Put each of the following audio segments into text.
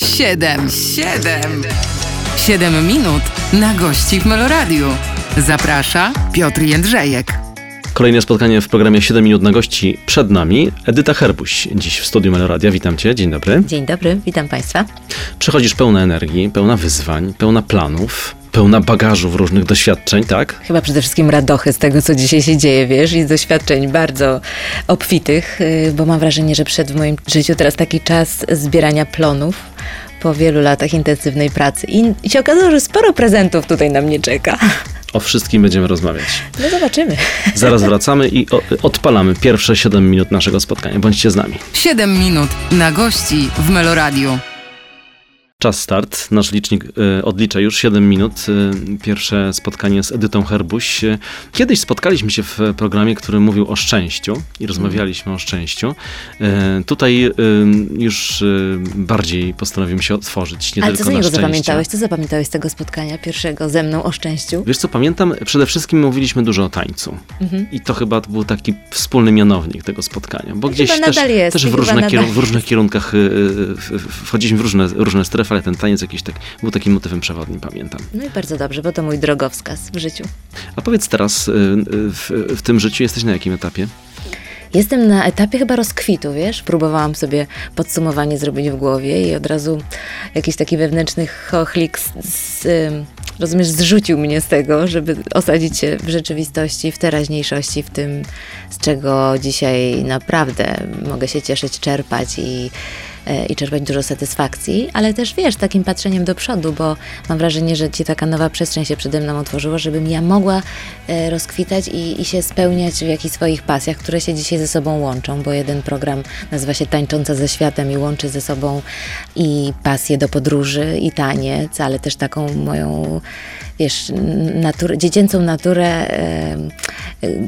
Siedem, siedem, siedem minut na gości w Meloradiu. Zaprasza Piotr Jędrzejek. Kolejne spotkanie w programie 7 minut na gości przed nami. Edyta Herbuś, dziś w studiu Meloradia. Witam cię, dzień dobry. Dzień dobry, witam Państwa. Przychodzisz pełna energii, pełna wyzwań, pełna planów, pełna bagażów różnych doświadczeń, tak? Chyba przede wszystkim radochy z tego, co dzisiaj się dzieje, wiesz, i z doświadczeń bardzo obfitych, yy, bo mam wrażenie, że przed w moim życiu teraz taki czas zbierania plonów po wielu latach intensywnej pracy. I, i się okazało, że sporo prezentów tutaj na mnie czeka. O wszystkim będziemy rozmawiać. No zobaczymy. Zaraz wracamy i odpalamy pierwsze 7 minut naszego spotkania. Bądźcie z nami. Siedem minut na gości w Meloradiu. Czas start. Nasz licznik y, odlicza już 7 minut. Y, pierwsze spotkanie z Edytą Herbuś. Y, Kiedyś spotkaliśmy się w programie, który mówił o szczęściu i rozmawialiśmy o szczęściu. Tutaj już bardziej postanowiłem się otworzyć. Nie Ale co tylko z na niego zapamiętałeś? Co zapamiętałeś z tego spotkania pierwszego ze mną o szczęściu? Wiesz co, pamiętam, przede wszystkim mówiliśmy dużo o tańcu. Mhm. I to chyba był taki wspólny mianownik tego spotkania, bo I gdzieś też, też w, różne kierun- w różnych kierunkach wchodziliśmy w różne, różne strefy, ale ten taniec jakiś tak, był takim motywem przewodnim, pamiętam. No i bardzo dobrze, bo to mój drogowskaz w życiu. A powiedz teraz, y, y, w, w tym życiu jesteś na jakim etapie? Jestem na etapie chyba rozkwitu, wiesz? Próbowałam sobie podsumowanie zrobić w głowie i od razu jakiś taki wewnętrzny chochlik z, z, rozumiesz, zrzucił mnie z tego, żeby osadzić się w rzeczywistości, w teraźniejszości, w tym, z czego dzisiaj naprawdę mogę się cieszyć, czerpać i, i czerpać dużo satysfakcji, ale też wiesz, takim patrzeniem do przodu, bo mam wrażenie, że ci taka nowa przestrzeń się przede mną otworzyła, żebym ja mogła e, rozkwitać i, i się spełniać w jakichś swoich pasjach, które się dzisiaj ze sobą łączą, bo jeden program nazywa się Tańcząca ze światem i łączy ze sobą i pasję do podróży, i taniec, ale też taką moją, wiesz, naturę, dziecięcą naturę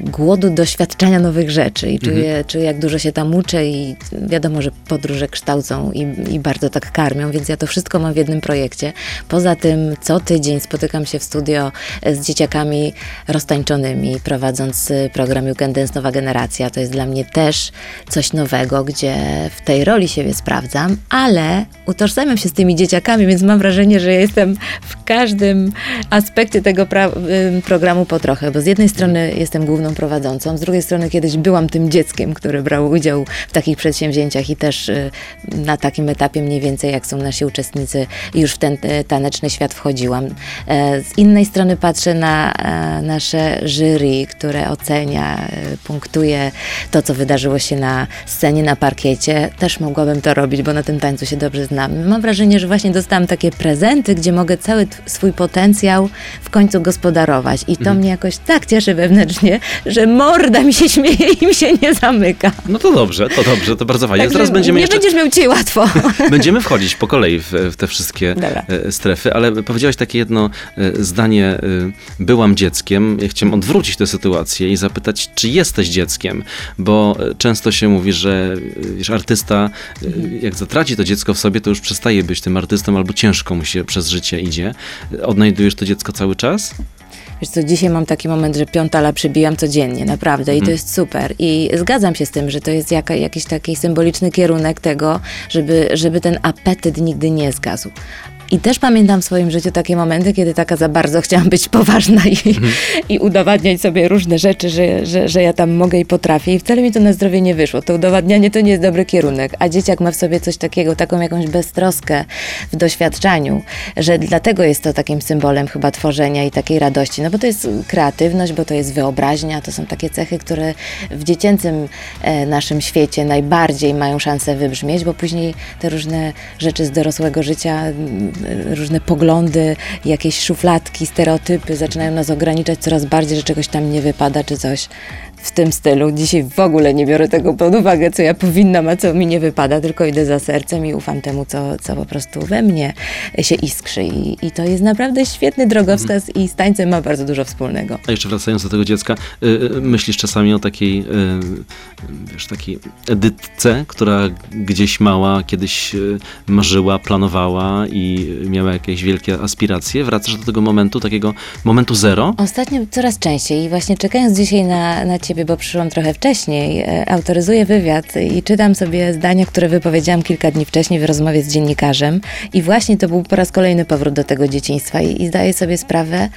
głodu doświadczania nowych rzeczy i czuję, czuję, jak dużo się tam uczę i wiadomo, że podróże kształcą i, i bardzo tak karmią, więc ja to wszystko mam w jednym projekcie. Poza tym co tydzień spotykam się w studio z dzieciakami roztańczonymi, prowadząc e, program You Can Dance Nowa Generacja. To jest dla mnie też coś nowego, gdzie w tej roli siebie sprawdzam, ale utożsamiam się z tymi dzieciakami, więc mam wrażenie, że jestem w każdym aspekcie tego ym, programu po trochę, bo z jednej strony jestem główną prowadzącą, z drugiej strony kiedyś byłam tym dzieckiem, które brało udział w takich przedsięwzięciach i też y, na takim etapie mniej więcej jak są nasi uczestnicy już w ten e, taneczny świat wchodziłam. E, Z innej strony patrzę na e, nasze jury, które ocenia, e, punktuje to, co wydarzyło się na scenie, na parkiecie. Też mogłabym to robić, bo na tym tańcu się dobrze znam. Mam wrażenie, że właśnie dostałam takie prezenty, gdzie mogę cały swój potencjał w końcu gospodarować. I to mnie jakoś tak cieszy wewnętrznie, że morda mi się śmieje i mi się nie zamyka. No to dobrze, to dobrze, to bardzo fajnie. Także Teraz będziemy nie jeszcze... będziesz miał dzisiaj łatwo. Będziemy wchodzić po kolei w, w te wszystkie Dobra. e, strefy, ale powiedziałaś takie jedno e, zdanie, e, byłam dzieckiem. Ja chciałem odwrócić tę sytuację i zapytać, czy jesteś dzieckiem, bo często się mówi, że wiesz, artysta, e, jak zatraci to dziecko w sobie, to już przestaje być tym artystą albo ciężko mu się przez życie idzie. Odnajdujesz to dziecko cały czas? Wiesz co, dzisiaj mam taki moment, że piątala przybijam codziennie, naprawdę i to jest super. I zgadzam się z tym, że to jest jaka, jakiś taki symboliczny kierunek tego, żeby, żeby ten apetyt nigdy nie zgasł. I też pamiętam w swoim życiu takie momenty, kiedy taka za bardzo chciałam być poważna i, i udowadniać sobie różne rzeczy, że, że, że ja tam mogę i potrafię. I wcale mi to na zdrowie nie wyszło. To udowadnianie to nie jest dobry kierunek. A dzieciak ma w sobie coś takiego, taką jakąś beztroskę w doświadczaniu, że dlatego jest to takim symbolem chyba tworzenia i takiej radości. No bo to jest kreatywność, bo to jest wyobraźnia, to są takie cechy, które w dziecięcym e, naszym świecie najbardziej mają szansę wybrzmieć, bo później te różne rzeczy z dorosłego życia, różne poglądy, jakieś szufladki, stereotypy zaczynają nas ograniczać coraz bardziej, że czegoś tam nie wypada czy coś w tym stylu. Dzisiaj w ogóle nie biorę tego pod uwagę, co ja powinnam, a co mi nie wypada, tylko idę za sercem i ufam temu, co, co po prostu we mnie się iskrzy. I, i to jest naprawdę świetny drogowskaz i z tańcem ma bardzo dużo wspólnego. A jeszcze wracając do tego dziecka, y, y, myślisz czasami o takiej, y, wiesz, takiej edytce, która gdzieś mała kiedyś y, marzyła, planowała i miała jakieś wielkie aspiracje. Wracasz do tego momentu, takiego momentu zero? Ostatnio coraz częściej i właśnie czekając dzisiaj na, na ciebie, bo przyszłam trochę wcześniej, e, autoryzuję wywiad i czytam sobie zdania, które wypowiedziałam kilka dni wcześniej w rozmowie z dziennikarzem. I właśnie to był po raz kolejny powrót do tego dzieciństwa i, i zdaję sobie sprawę,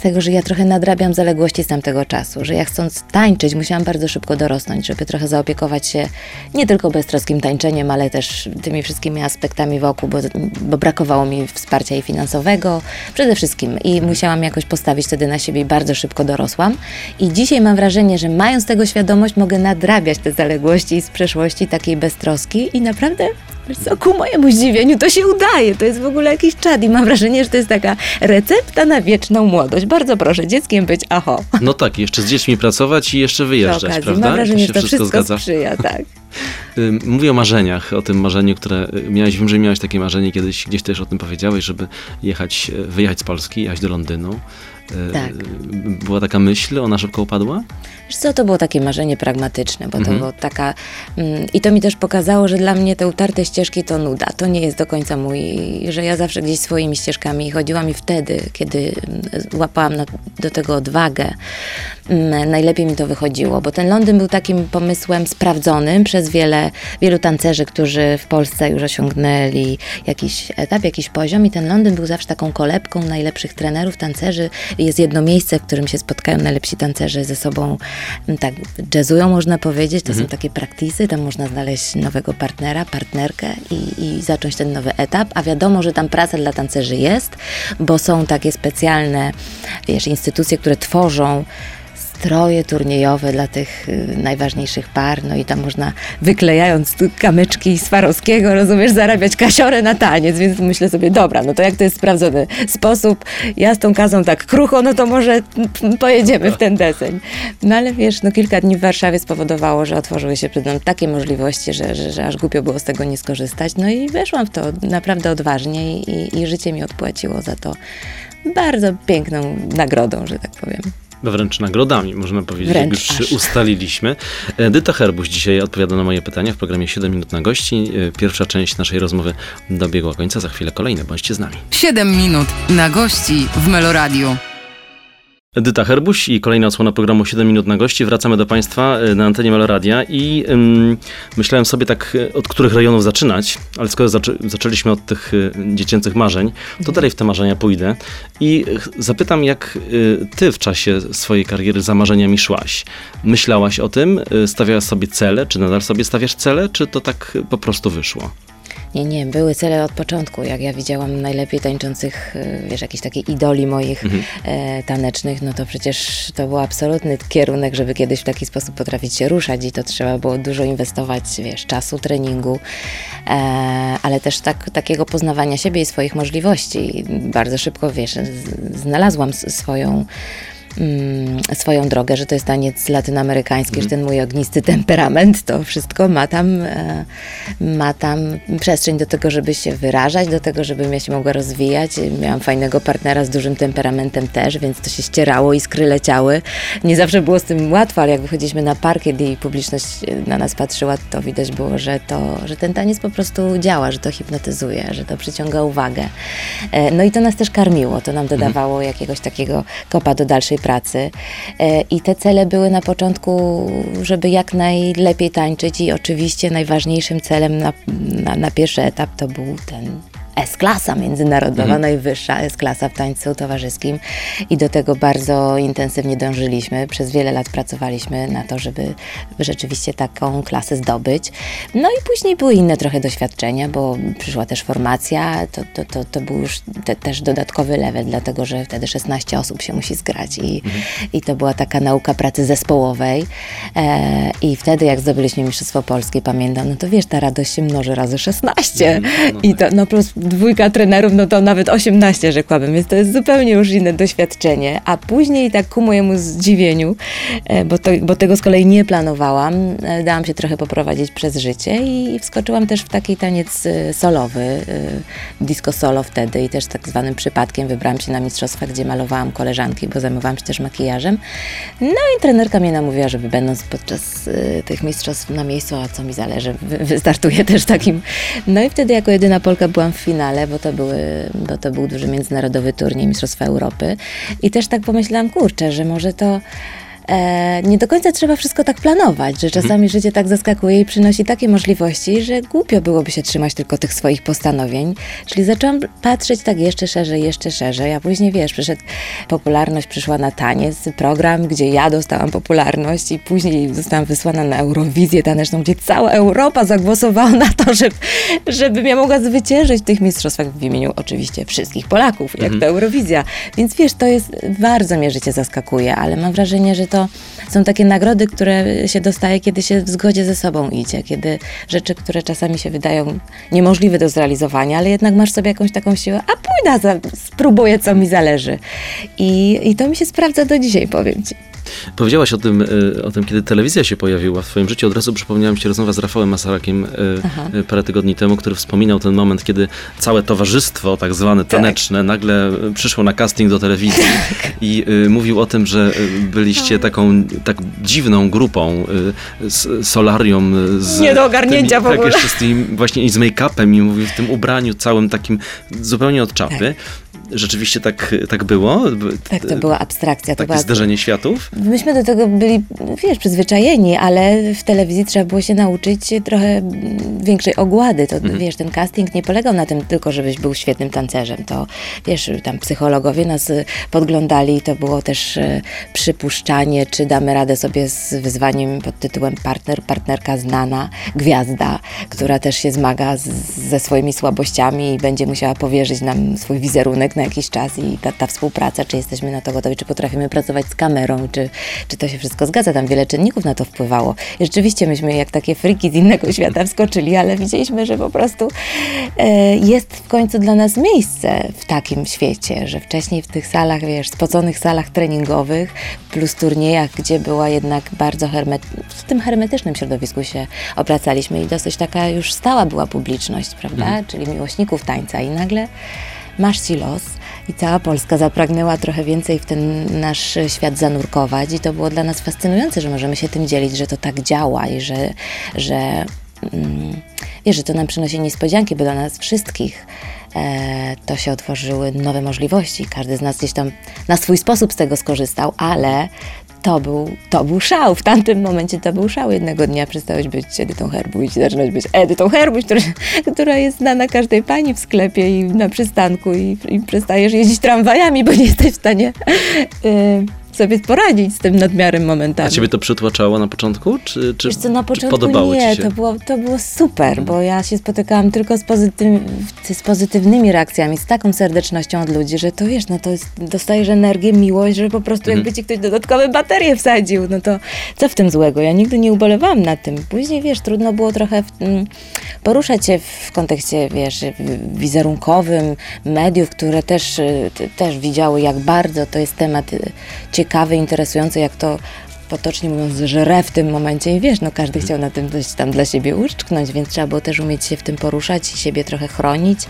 tego, że ja trochę nadrabiam zaległości z tamtego czasu, że ja chcąc tańczyć, musiałam bardzo szybko dorosnąć, żeby trochę zaopiekować się nie tylko beztroskim tańczeniem, ale też tymi wszystkimi aspektami wokół, bo, bo brakowało mi wsparcia i finansowego, przede wszystkim i musiałam jakoś postawić wtedy na siebie i bardzo szybko dorosłam. I dzisiaj mam wrażenie, że mając tego świadomość, mogę nadrabiać te zaległości z przeszłości takiej beztroski i naprawdę Wiesz co, ku mojemu zdziwieniu to się udaje. To jest w ogóle jakiś czad i mam wrażenie, że to jest taka recepta na wieczną młodość. Bardzo proszę, dzieckiem być, aho. No tak, jeszcze z dziećmi pracować i jeszcze wyjeżdżać, okazji. prawda? Mam wrażenie, się że to wszystko, zgadza. sprzyja, tak. Mówię o marzeniach, o tym marzeniu, które y, miałeś, wiem, że miałeś takie marzenie kiedyś, gdzieś też o tym powiedziałeś, żeby jechać, e, wyjechać z Polski, jechać do Londynu. Y, Tak. Była taka myśl, ona szybko upadła? Wiesz co, to było takie marzenie pragmatyczne, bo to Mhm. było taka... Mm, I to mi też pokazało, że dla mnie te utarte ścieżki to nuda. To nie jest do końca mój... Że ja zawsze gdzieś swoimi ścieżkami chodziłam i wtedy, kiedy mm, łapałam na, do tego odwagę, mm, najlepiej mi to wychodziło, bo ten Londyn był takim pomysłem sprawdzonym przez wiele, wielu tancerzy, którzy w Polsce już osiągnęli jakiś etap, jakiś poziom i ten Londyn był zawsze taką kolebką najlepszych trenerów, tancerzy. Jest jedno miejsce, w którym się spotkają najlepsi tancerzy ze sobą, m, tak jazzują można powiedzieć, to są takie praktisy, tam można znaleźć nowego partnera, partnerkę i, i zacząć ten nowy etap, a wiadomo, że tam praca dla tancerzy jest, bo są takie specjalne, wiesz, instytucje, które tworzą stroje turniejowe dla tych y, najważniejszych par, no i tam można wyklejając kamyczki Swarowskiego, rozumiesz, zarabiać kasiorę na taniec, więc myślę sobie, dobra, no to jak to jest sprawdzony sposób, ja z tą kazą tak krucho, no to może pojedziemy w ten deseń. No ale wiesz, no kilka dni w Warszawie spowodowało, że otworzyły się przed mną takie możliwości, że, że, że aż głupio było z tego nie skorzystać, no i weszłam w to naprawdę odważnie i, i życie mi odpłaciło za to bardzo piękną nagrodą, że tak powiem. Wręcz nagrodami, można powiedzieć, Wręcz jak już aż. ustaliliśmy. Edyta Herbuś dzisiaj odpowiada na moje pytania w programie 7 minut na gości. E, Pierwsza część naszej rozmowy dobiegła końca, za chwilę kolejne, bądźcie z nami. 7 minut na gości w Meloradiu. Edyta Herbuś i kolejna odsłona programu 7 minut na gości. Wracamy do Państwa e, na antenie Meloradia i ym, myślałem sobie tak, e, od których rejonów zaczynać, ale skoro zaczę, zaczęliśmy od tych e, dziecięcych marzeń, to dalej w te marzenia pójdę i zapytam, jak e, Ty w czasie swojej kariery za marzeniami szłaś. Myślałaś o tym, e, stawiałaś sobie cele, czy nadal sobie stawiasz cele, czy to tak po prostu wyszło? Nie, nie, były cele od początku. Jak ja widziałam najlepiej tańczących, y, wiesz, jakichś takich idoli moich e, tanecznych, no to przecież to był absolutny kierunek, żeby kiedyś w taki sposób potrafić się ruszać i to trzeba było dużo inwestować, wiesz, czasu, treningu, e, ale też tak, takiego poznawania siebie i swoich możliwości. Bardzo szybko, wiesz, znalazłam swoją mm, swoją drogę, że to jest taniec latynoamerykański, że ten mój ognisty temperament, to wszystko ma tam, e, ma tam przestrzeń do tego, żeby się wyrażać, do tego, żebym ja się mogła rozwijać. Miałam fajnego partnera z dużym temperamentem też, więc to się ścierało, iskry leciały. Nie zawsze było z tym łatwo, ale jak wychodziliśmy na parkiet i publiczność na nas patrzyła, to widać było, że, to, że ten taniec po prostu działa, że to hipnotyzuje, że to przyciąga uwagę. E, No i to nas też karmiło, to nam dodawało jakiegoś takiego kopa do dalszej pracy. E, I te cele były na początku, żeby jak najlepiej tańczyć i oczywiście najważniejszym celem na, na, na pierwszy etap to był ten S-klasa międzynarodowa, najwyższa S-klasa w tańcu towarzyskim. I do tego bardzo intensywnie dążyliśmy. Przez wiele lat pracowaliśmy na to, żeby rzeczywiście taką klasę zdobyć. No i później były inne trochę doświadczenia, bo przyszła też formacja, to, to, to, to był już te, też dodatkowy level, dlatego że wtedy 16 osób się musi zgrać. I, i to była taka nauka pracy zespołowej. E, i wtedy jak zdobyliśmy Mistrzostwo Polskie, pamiętam, no to wiesz, ta radość się mnoży razy 16 i to no plus dwójka trenerów, no to nawet 18 rzekłabym, więc to jest zupełnie już inne doświadczenie, a później tak ku mojemu zdziwieniu, e, bo, to, bo tego z kolei nie planowałam, e, dałam się trochę poprowadzić przez życie i wskoczyłam też w taki taniec e, solowy, disco solo wtedy i też tak zwanym przypadkiem wybrałam się na mistrzostwa, gdzie malowałam koleżanki, bo zajmowałam się też makijażem. No i trenerka mnie namówiła, żeby będąc podczas tych mistrzostw na miejscu, a co mi zależy, wy, wystartuję też takim. No i wtedy jako jedyna Polka byłam w finale, bo to, były, bo to był duży międzynarodowy turniej Mistrzostwa Europy. I też tak pomyślałam, kurczę, że może to e, nie do końca trzeba wszystko tak planować, że czasami życie tak zaskakuje i przynosi takie możliwości, że głupio byłoby się trzymać tylko tych swoich postanowień. Czyli zaczęłam patrzeć tak jeszcze szerzej, jeszcze szerzej, a później wiesz, przyszedł popularność, przyszła na taniec, program, gdzie ja dostałam popularność i później zostałam wysłana na Eurowizję taneczną, gdzie cała Europa zagłosowała na to, żeby, żebym ja mogła zwyciężyć w tych mistrzostwach w imieniu oczywiście wszystkich Polaków, jak to Eurowizja. Więc wiesz, to jest, bardzo mnie życie zaskakuje, ale mam wrażenie, że to są takie nagrody, które się dostaje, kiedy się w zgodzie ze sobą idzie, kiedy rzeczy, które czasami się wydają niemożliwe do zrealizowania, ale jednak masz sobie jakąś taką siłę, a pójdę, spróbuję, co mi zależy. I, I to mi się sprawdza do dzisiaj, powiem ci. Powiedziałaś o tym, y, o tym, kiedy telewizja się pojawiła w twoim życiu. Od razu przypomniała mi się rozmowa z Rafałem Masarakiem y, Aha. y, parę tygodni temu, który wspominał ten moment, kiedy całe towarzystwo, tak zwane taneczne, nagle y, przyszło na casting do telewizji i y, mówił o tym, że byliście taką tak dziwną grupą z solarium z Nie do ogarnięcia tymi, w ogóle. Tak, jeszcze z tym właśnie i z make-upem i mówił w tym ubraniu całym takim zupełnie od czapy. Rzeczywiście tak, tak było? Tak, to była abstrakcja. To Takie była zderzenie światów? Myśmy do tego byli, wiesz, przyzwyczajeni, ale w telewizji trzeba było się nauczyć trochę większej ogłady. To, wiesz, ten casting nie polegał na tym tylko, żebyś był świetnym tancerzem. To, wiesz, tam psychologowie nas podglądali to było też y, przypuszczanie, czy damy radę sobie z wyzwaniem pod tytułem partner, partnerka znana, gwiazda, która też się zmaga z, ze swoimi słabościami i będzie musiała powierzyć nam swój wizerunek na jakiś czas i ta, ta współpraca, czy jesteśmy na to gotowi, czy potrafimy pracować z kamerą, czy, czy to się wszystko zgadza. Tam wiele czynników na to wpływało. I rzeczywiście myśmy jak takie friki z innego świata wskoczyli, ale widzieliśmy, że po prostu e, jest w końcu dla nas miejsce w takim świecie, że wcześniej w tych salach, wiesz, spoconych salach treningowych plus turniejach, gdzie była jednak bardzo hermet... w tym hermetycznym środowisku się obracaliśmy i dosyć taka już stała była publiczność, prawda? Czyli miłośników tańca i nagle masz ci los i cała Polska zapragnęła trochę więcej w ten nasz świat zanurkować i to było dla nas fascynujące, że możemy się tym dzielić, że to tak działa i że, że, mm, wiesz, że to nam przynosi niespodzianki, bo dla nas wszystkich e, to się otworzyły nowe możliwości. Każdy z nas gdzieś tam na swój sposób z tego skorzystał, ale to był, to był szał. W tamtym momencie to był szał. Jednego dnia przestałeś być Edytą Herbuś, zaczynać być Edytą Herbuś, która, która jest znana każdej pani w sklepie i na przystanku i, i przestajesz jeździć tramwajami, bo nie jesteś w stanie y, sobie poradzić z tym nadmiarem momentami. A ciebie to przytłaczało na początku? Czy, czy, Wiesz co, na początku podobało nie, ci się? to było, to było super, bo ja się spotykałam tylko z, pozytyw, z pozytywnymi reakcjami, z taką serdecznością od ludzi, że to wiesz, no to jest, dostajesz energię, miłość, że po prostu Mhm. jakby ci ktoś dodatkowe baterie wsadził, no to co w tym złego? Ja nigdy nie ubolewałam nad tym. Później, wiesz, trudno było trochę w, mm, poruszać się w kontekście, wiesz, wizerunkowym, mediów, które też, y, też widziały, jak bardzo to jest temat y, ciekawy, interesujący, jak to potocznie mówiąc, żre w tym momencie i wiesz, no każdy chciał na tym coś tam dla siebie uszczknąć, więc trzeba było też umieć się w tym poruszać i siebie trochę chronić,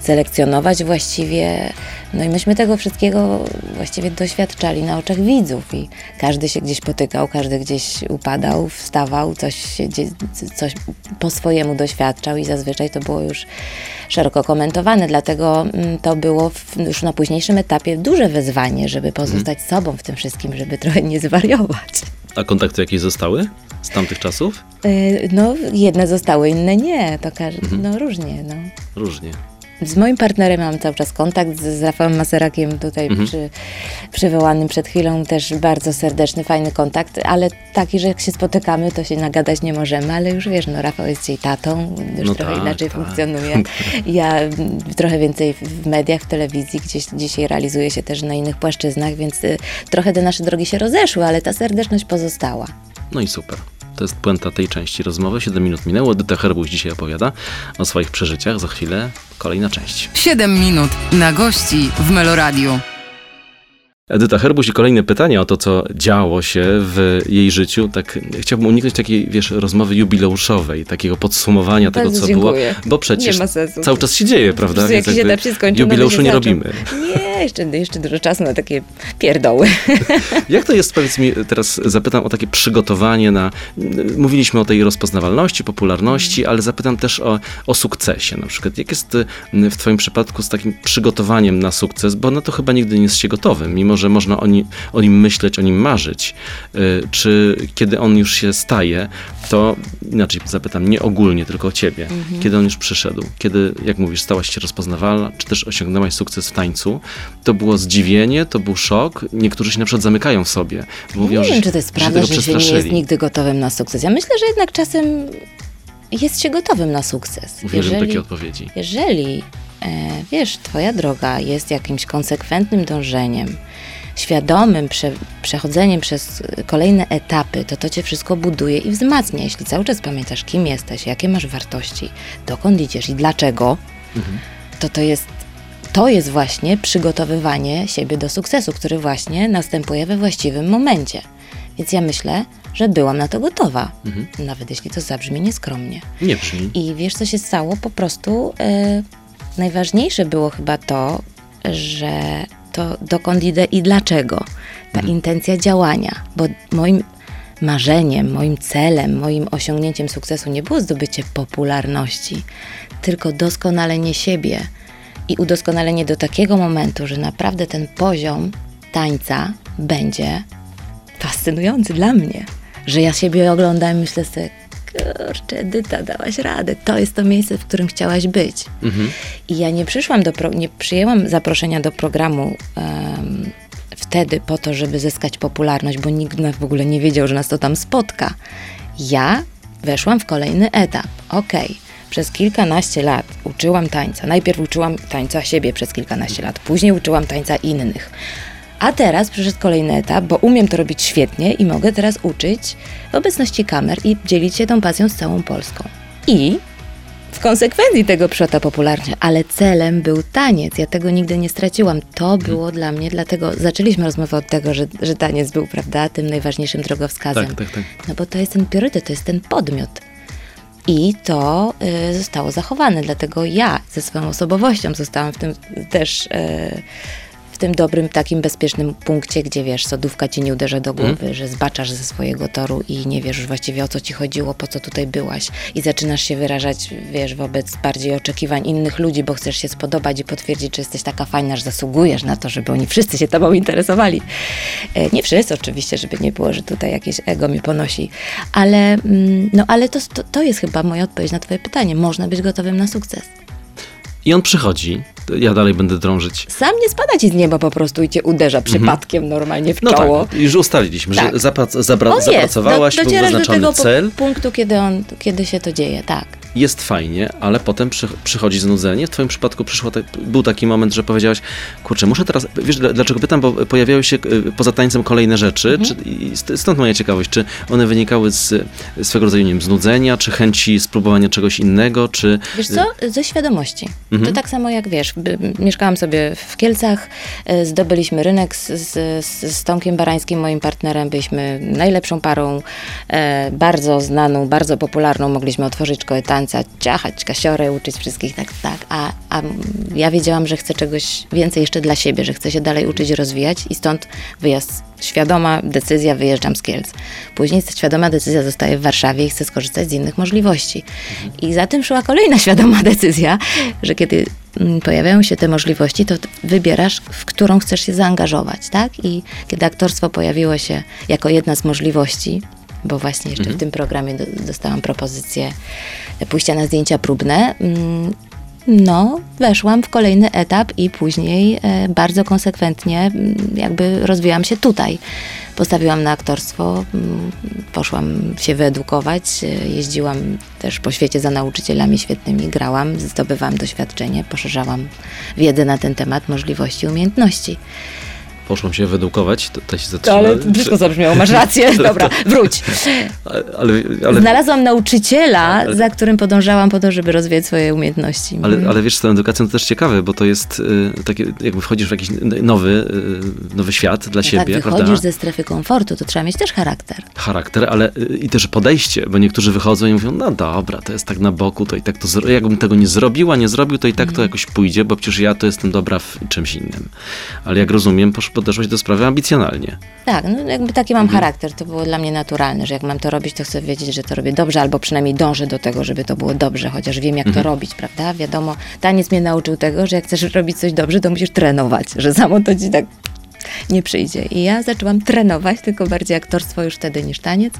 selekcjonować właściwie. No i myśmy tego wszystkiego właściwie doświadczali na oczach widzów i każdy się gdzieś potykał, każdy gdzieś upadał, wstawał, coś, coś po swojemu doświadczał i zazwyczaj to było już szeroko komentowane, dlatego mm, to było w, już na późniejszym etapie duże wyzwanie, żeby pozostać sobą w tym wszystkim, żeby trochę nie zwariować. A kontakty jakieś zostały z tamtych czasów? Yy, No, jedne zostały, inne nie. To każ- no różnie, no. Różnie. Z moim partnerem mam cały czas kontakt, z, z Rafałem Maserakiem tutaj Mhm. przy, przywołanym przed chwilą też bardzo serdeczny, fajny kontakt, ale taki, że jak się spotykamy, to się nagadać nie możemy, ale już wiesz, no Rafał jest jej tatą, już No trochę tak, inaczej tak. funkcjonuje. Ja mm, trochę więcej w- w mediach, w telewizji, gdzieś dzisiaj realizuję się też na innych płaszczyznach, więc y, trochę te nasze drogi się rozeszły, ale ta serdeczność pozostała. No i super. To jest puenta tej części rozmowy. 7 minut minęło. Edyta Herbuś dzisiaj opowiada o swoich przeżyciach. Za chwilę kolejna część. 7 minut na gości w Meloradiu. Edyta Herbuś i kolejne pytanie o to, co działo się w jej życiu. Tak, chciałbym uniknąć takiej, wiesz, rozmowy jubileuszowej, takiego podsumowania tego, Bardzo co dziękuję. było. Bo przecież Nie ma sensu. cały czas się dzieje, prawda? Więc jakiś jakby etap się skończył, Jubileuszu nie się zaczął. robimy. Nie, jeszcze, jeszcze dużo czasu na takie pierdoły. Jak to jest, powiedz mi, teraz zapytam o takie przygotowanie na. Mówiliśmy o tej rozpoznawalności, popularności, ale zapytam też o, o sukcesie. Na przykład, jak jest y, w Twoim przypadku z takim przygotowaniem na sukces, bo na to chyba nigdy nie jesteście gotowym, mimo mimo że można o, ni, o nim myśleć, o nim marzyć, y, czy kiedy on już się staje, to inaczej zapytam, nie ogólnie, tylko o ciebie. Mhm. Kiedy on już przyszedł, kiedy, jak mówisz, stałaś się rozpoznawalna, czy też osiągnęłaś sukces w tańcu, to było zdziwienie, to był szok. Niektórzy się na przykład zamykają w sobie. Mówią, nie że, wiem, czy to jest że prawda, tego że, się nie jest nigdy gotowym na sukces. Ja myślę, że jednak czasem jest się gotowym na sukces. Uwierzę w takie odpowiedzi. Jeżeli, wiesz, twoja droga jest jakimś konsekwentnym dążeniem, świadomym prze, przechodzeniem przez kolejne etapy, to to cię wszystko buduje i wzmacnia. Jeśli cały czas pamiętasz, kim jesteś, jakie masz wartości, dokąd idziesz i dlaczego, to to jest, to jest właśnie przygotowywanie siebie do sukcesu, który właśnie następuje we właściwym momencie. Więc ja myślę, że byłam na to gotowa, nawet jeśli to zabrzmi nieskromnie. Nie brzmi. I wiesz, co się stało? Po prostu e, najważniejsze było chyba to, że to dokąd idę i dlaczego. Ta intencja działania, bo moim marzeniem, moim celem, moim osiągnięciem sukcesu nie było zdobycie popularności, tylko doskonalenie siebie i udoskonalenie do takiego momentu, że naprawdę ten poziom tańca będzie fascynujący dla mnie. Że ja siebie oglądam i myślę sobie, kurczę, Edyta, dałaś radę. To jest to miejsce, w którym chciałaś być. Mhm. I ja nie przyszłam do, pro, nie przyjęłam zaproszenia do programu em, wtedy po to, żeby zyskać popularność, bo nikt w ogóle nie wiedział, że nas to tam spotka. Ja weszłam w kolejny etap. Okej, przez kilkanaście lat uczyłam tańca. Najpierw uczyłam tańca siebie przez kilkanaście lat, później uczyłam tańca innych. A teraz przyszedł kolejny etap, bo umiem to robić świetnie i mogę teraz uczyć w obecności kamer i dzielić się tą pasją z całą Polską. I w konsekwencji tego przyszła ta popularność, ale celem był taniec. Ja tego nigdy nie straciłam. To było dla mnie, dlatego zaczęliśmy rozmowę od tego, że, że taniec był, prawda, tym najważniejszym drogowskazem. Tak, tak, tak. No bo to jest ten priorytet, to jest ten podmiot. I to y, zostało zachowane, dlatego ja ze swoją osobowością zostałam w tym też y, w tym dobrym, takim bezpiecznym punkcie, gdzie wiesz, sodówka ci nie uderza do głowy, że zbaczasz ze swojego toru i nie wiesz już właściwie o co ci chodziło, po co tutaj byłaś i zaczynasz się wyrażać, wiesz, wobec bardziej oczekiwań innych ludzi, bo chcesz się spodobać i potwierdzić, że jesteś taka fajna, że zasługujesz na to, żeby oni wszyscy się tobą interesowali. E, Nie wszyscy oczywiście, żeby nie było, że tutaj jakieś ego mnie ponosi, ale, mm, no, ale to, to, to jest chyba moja odpowiedź na twoje pytanie. Można być gotowym na sukces. I on przychodzi. Ja dalej będę drążyć. Sam nie spada ci z nieba po prostu i cię uderza przypadkiem normalnie w No czoło. tak, już ustaliliśmy, Tak. że zaprac- zabra- On jest, zapracowałaś, do, był docierasz do wyznaczony tego cel, punktu, kiedy, on, kiedy się to dzieje, tak. jest fajnie, ale potem przy, przychodzi znudzenie. W twoim przypadku przyszło tak, był taki moment, że powiedziałaś, kurczę, muszę teraz, wiesz dla- dlaczego pytam, bo pojawiały się y, poza tańcem kolejne rzeczy, Mhm. czy, stąd moja ciekawość, czy one wynikały z y, swego rodzaju, nie wiem, znudzenia, czy chęci spróbowania czegoś innego, czy... Wiesz co? Ze świadomości. Mhm. To tak samo jak wiesz, mieszkałam sobie w Kielcach, e, zdobyliśmy rynek z, z, z, Tomkiem Barańskim, moim partnerem, byliśmy najlepszą parą, e, bardzo znaną, bardzo popularną, mogliśmy otworzyć szkołę tańca, ciachać kasiorę, uczyć wszystkich, tak, tak, a, a ja wiedziałam, że chcę czegoś więcej jeszcze dla siebie, że chcę się dalej uczyć rozwijać i stąd wyjazd, świadoma decyzja, wyjeżdżam z Kielc. Później świadoma decyzja zostaje w Warszawie i chcę skorzystać z innych możliwości. I za tym szła kolejna świadoma decyzja, że kiedy pojawiają się te możliwości, to wybierasz, w którą chcesz się zaangażować, tak? I kiedy aktorstwo pojawiło się jako jedna z możliwości, bo właśnie jeszcze w tym programie do, dostałam propozycję pójścia na zdjęcia próbne, mm, no, weszłam w kolejny etap i później e, bardzo konsekwentnie jakby rozwijałam się tutaj. Postawiłam na aktorstwo, poszłam się wyedukować, e, jeździłam też po świecie za nauczycielami świetnymi, grałam, zdobywałam doświadczenie, poszerzałam wiedzę na ten temat, możliwości, umiejętności. Poszłam się wyedukować, to, to się zatrzyma. czy- zabrzmiało, masz rację, dobra, wróć. Ale, ale, Znalazłam nauczyciela, za którym podążałam po to, żeby rozwijać swoje umiejętności. ale, ale wiesz, z tą edukacją to też ciekawe, bo to jest y, takie, jakby wchodzisz w jakiś nowy, y, nowy świat dla No siebie, tak, prawda? wychodzisz ze strefy komfortu, to trzeba mieć też charakter. charakter, ale y, i też podejście, bo niektórzy wychodzą i mówią, no dobra, to jest tak na boku, to i tak to, jakbym tego nie zrobiła, nie zrobił, to i tak to Mhm. jakoś pójdzie, bo przecież ja to jestem dobra w czymś innym. Ale jak rozumiem, posz- podeszłaś do sprawy ambicjonalnie. Tak, no jakby taki mam Mhm. charakter, to było dla mnie naturalne, że jak mam to robić, to chcę wiedzieć, że to robię dobrze, albo przynajmniej dążę do tego, żeby to było dobrze, chociaż wiem, jak Mhm. to robić, prawda? Wiadomo, taniec mnie nauczył tego, że jak chcesz robić coś dobrze, to musisz trenować, że samo to ci tak nie przyjdzie. I ja zaczęłam trenować, tylko bardziej aktorstwo już wtedy niż taniec.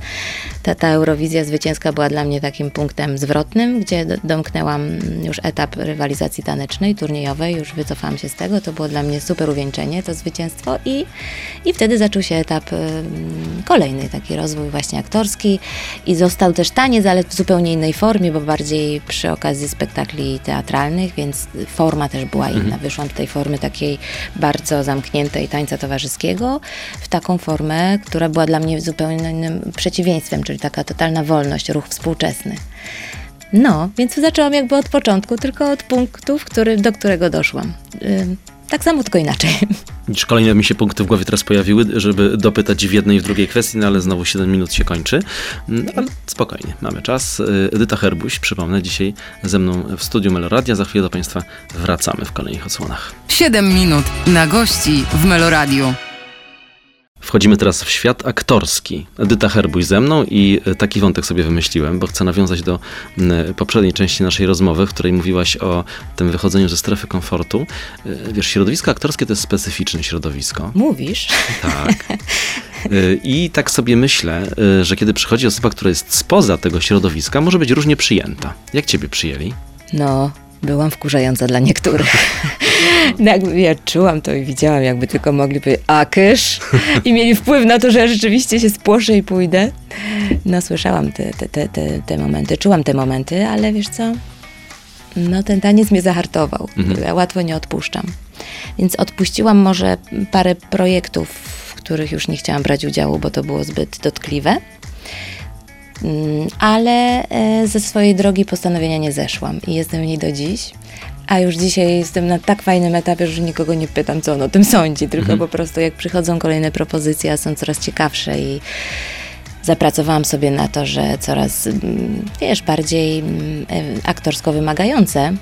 Ta, ta Eurowizja zwycięska była dla mnie takim punktem zwrotnym, gdzie domknęłam już etap rywalizacji tanecznej, turniejowej, już wycofałam się z tego. To było dla mnie super uwieńczenie, to zwycięstwo i, i wtedy zaczął się etap kolejny, taki rozwój właśnie aktorski i został też taniec, ale w zupełnie innej formie, bo bardziej przy okazji spektakli teatralnych, więc forma też była inna. Mhm. Wyszłam z tej formy takiej bardzo zamkniętej tańca towarzyskiego w taką formę, która była dla mnie zupełnie innym przeciwieństwem, czyli taka totalna wolność, ruch współczesny. No, więc zaczęłam jakby od początku, tylko od punktu, który, do którego doszłam. Tak samo, tylko inaczej. Niż kolejne mi się punkty w głowie teraz pojawiły, żeby dopytać w jednej i w drugiej kwestii, no ale znowu 7 minut się kończy. No, ale spokojnie, mamy czas. Edyta Herbuś, przypomnę, dzisiaj ze mną w studiu Meloradia. Za chwilę do Państwa wracamy w kolejnych odsłonach. 7 minut na gości w Meloradiu. Wchodzimy teraz w świat aktorski. Edyta Herbuś ze mną i e, taki wątek sobie wymyśliłem, bo chcę nawiązać do poprzedniej części naszej rozmowy, w której mówiłaś o tym wychodzeniu ze strefy komfortu. E, wiesz, środowisko aktorskie to jest specyficzne środowisko. Mówisz? Tak. E, I tak sobie myślę, że kiedy przychodzi osoba, która jest spoza tego środowiska, może być różnie przyjęta. Jak ciebie przyjęli? No, byłam wkurzająca dla niektórych. No jakby ja czułam to i widziałam, jakby tylko mogli powiedzieć akysz i mieli wpływ na to, że ja rzeczywiście się spłoszę i pójdę. No słyszałam te, te, te, te, te momenty, czułam te momenty, ale wiesz co? No ten taniec mnie zahartował. Mhm. Ja łatwo nie odpuszczam. Więc odpuściłam może parę projektów, w których już nie chciałam brać udziału, bo to było zbyt dotkliwe. Mm, ale e, ze swojej drogi postanowienia nie zeszłam i jestem w niej do dziś. A już dzisiaj jestem na tak fajnym etapie, że nikogo nie pytam, co on o tym sądzi, tylko mhm. po prostu jak przychodzą kolejne propozycje, a są coraz ciekawsze i zapracowałam sobie na to, że coraz, mm, wiesz, bardziej mm, e, aktorsko wymagające